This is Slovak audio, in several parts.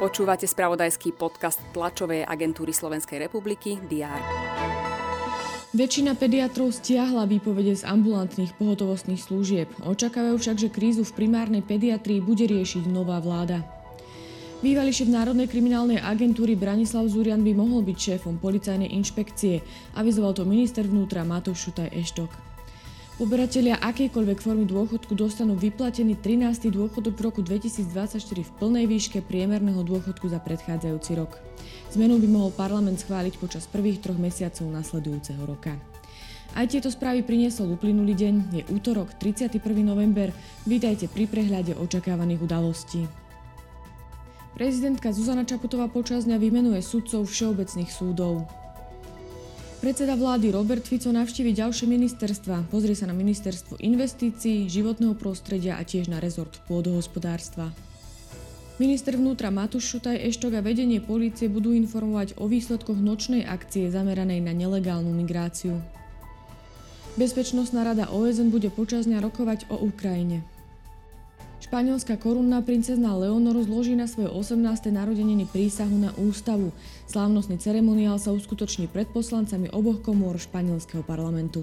Počúvate spravodajský podcast tlačovej agentúry Slovenskej republiky DR. Väčšina pediatrov stiahla výpovede z ambulantných pohotovostných služieb. Očakávajú však, že krízu v primárnej pediatrii bude riešiť nová vláda. Bývalý šéf Národnej kriminálnej agentúry Branislav Zurian by mohol byť šéfom policajnej inšpekcie, avizoval to minister vnútra Matúš Šutaj Eštok. Poberatelia akejkoľvek formy dôchodku dostanú vyplatený 13. dôchodok v roku 2024 v plnej výške priemerného dôchodku za predchádzajúci rok. Zmenu by mohol parlament schváliť počas prvých troch mesiacov nasledujúceho roka. Aj tieto správy priniesol uplynulý deň, je útorok 31. november. Vítajte pri prehľade očakávaných udalostí. Prezidentka Zuzana Čaputová počas dňa vymenuje sudcov všeobecných súdov. Predseda vlády Robert Fico navštívi ďalšie ministerstva. Pozrie sa na ministerstvo investícií, životného prostredia a tiež na rezort pôdohospodárstva. Minister vnútra Matúš Šutaj Eštok a vedenie polície budú informovať o výsledkoch nočnej akcie zameranej na nelegálnu migráciu. Bezpečnostná rada OSN bude počas dňa rokovať o Ukrajine. Španielská korunná princezna Leonor zloží na svoje 18. narodeniny prísahu na ústavu. Slávnostný ceremoniál sa uskutoční pred poslancami oboch komôr španielského parlamentu.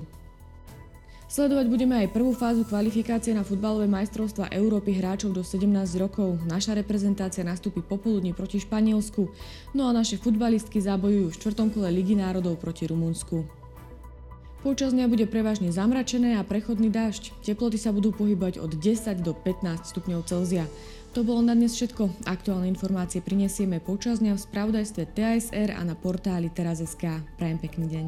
Sledovať budeme aj prvú fázu kvalifikácie na futbalové majstrovstva Európy hráčov do 17 rokov. Naša reprezentácia nastúpi popoludní proti Španielsku, no a naše futbalistky zabojujú v štvrtom kole Ligy národov proti Rumunsku. Počas dňa bude prevažne zamračené a prechodný dážď. Teploty sa budú pohybovať od 10 do 15 stupňov Celzia. To bolo na dnes všetko. Aktuálne informácie prinesieme počas dňa v spravodajstve TASR a na portáli teraz.sk. Prajem pekný deň.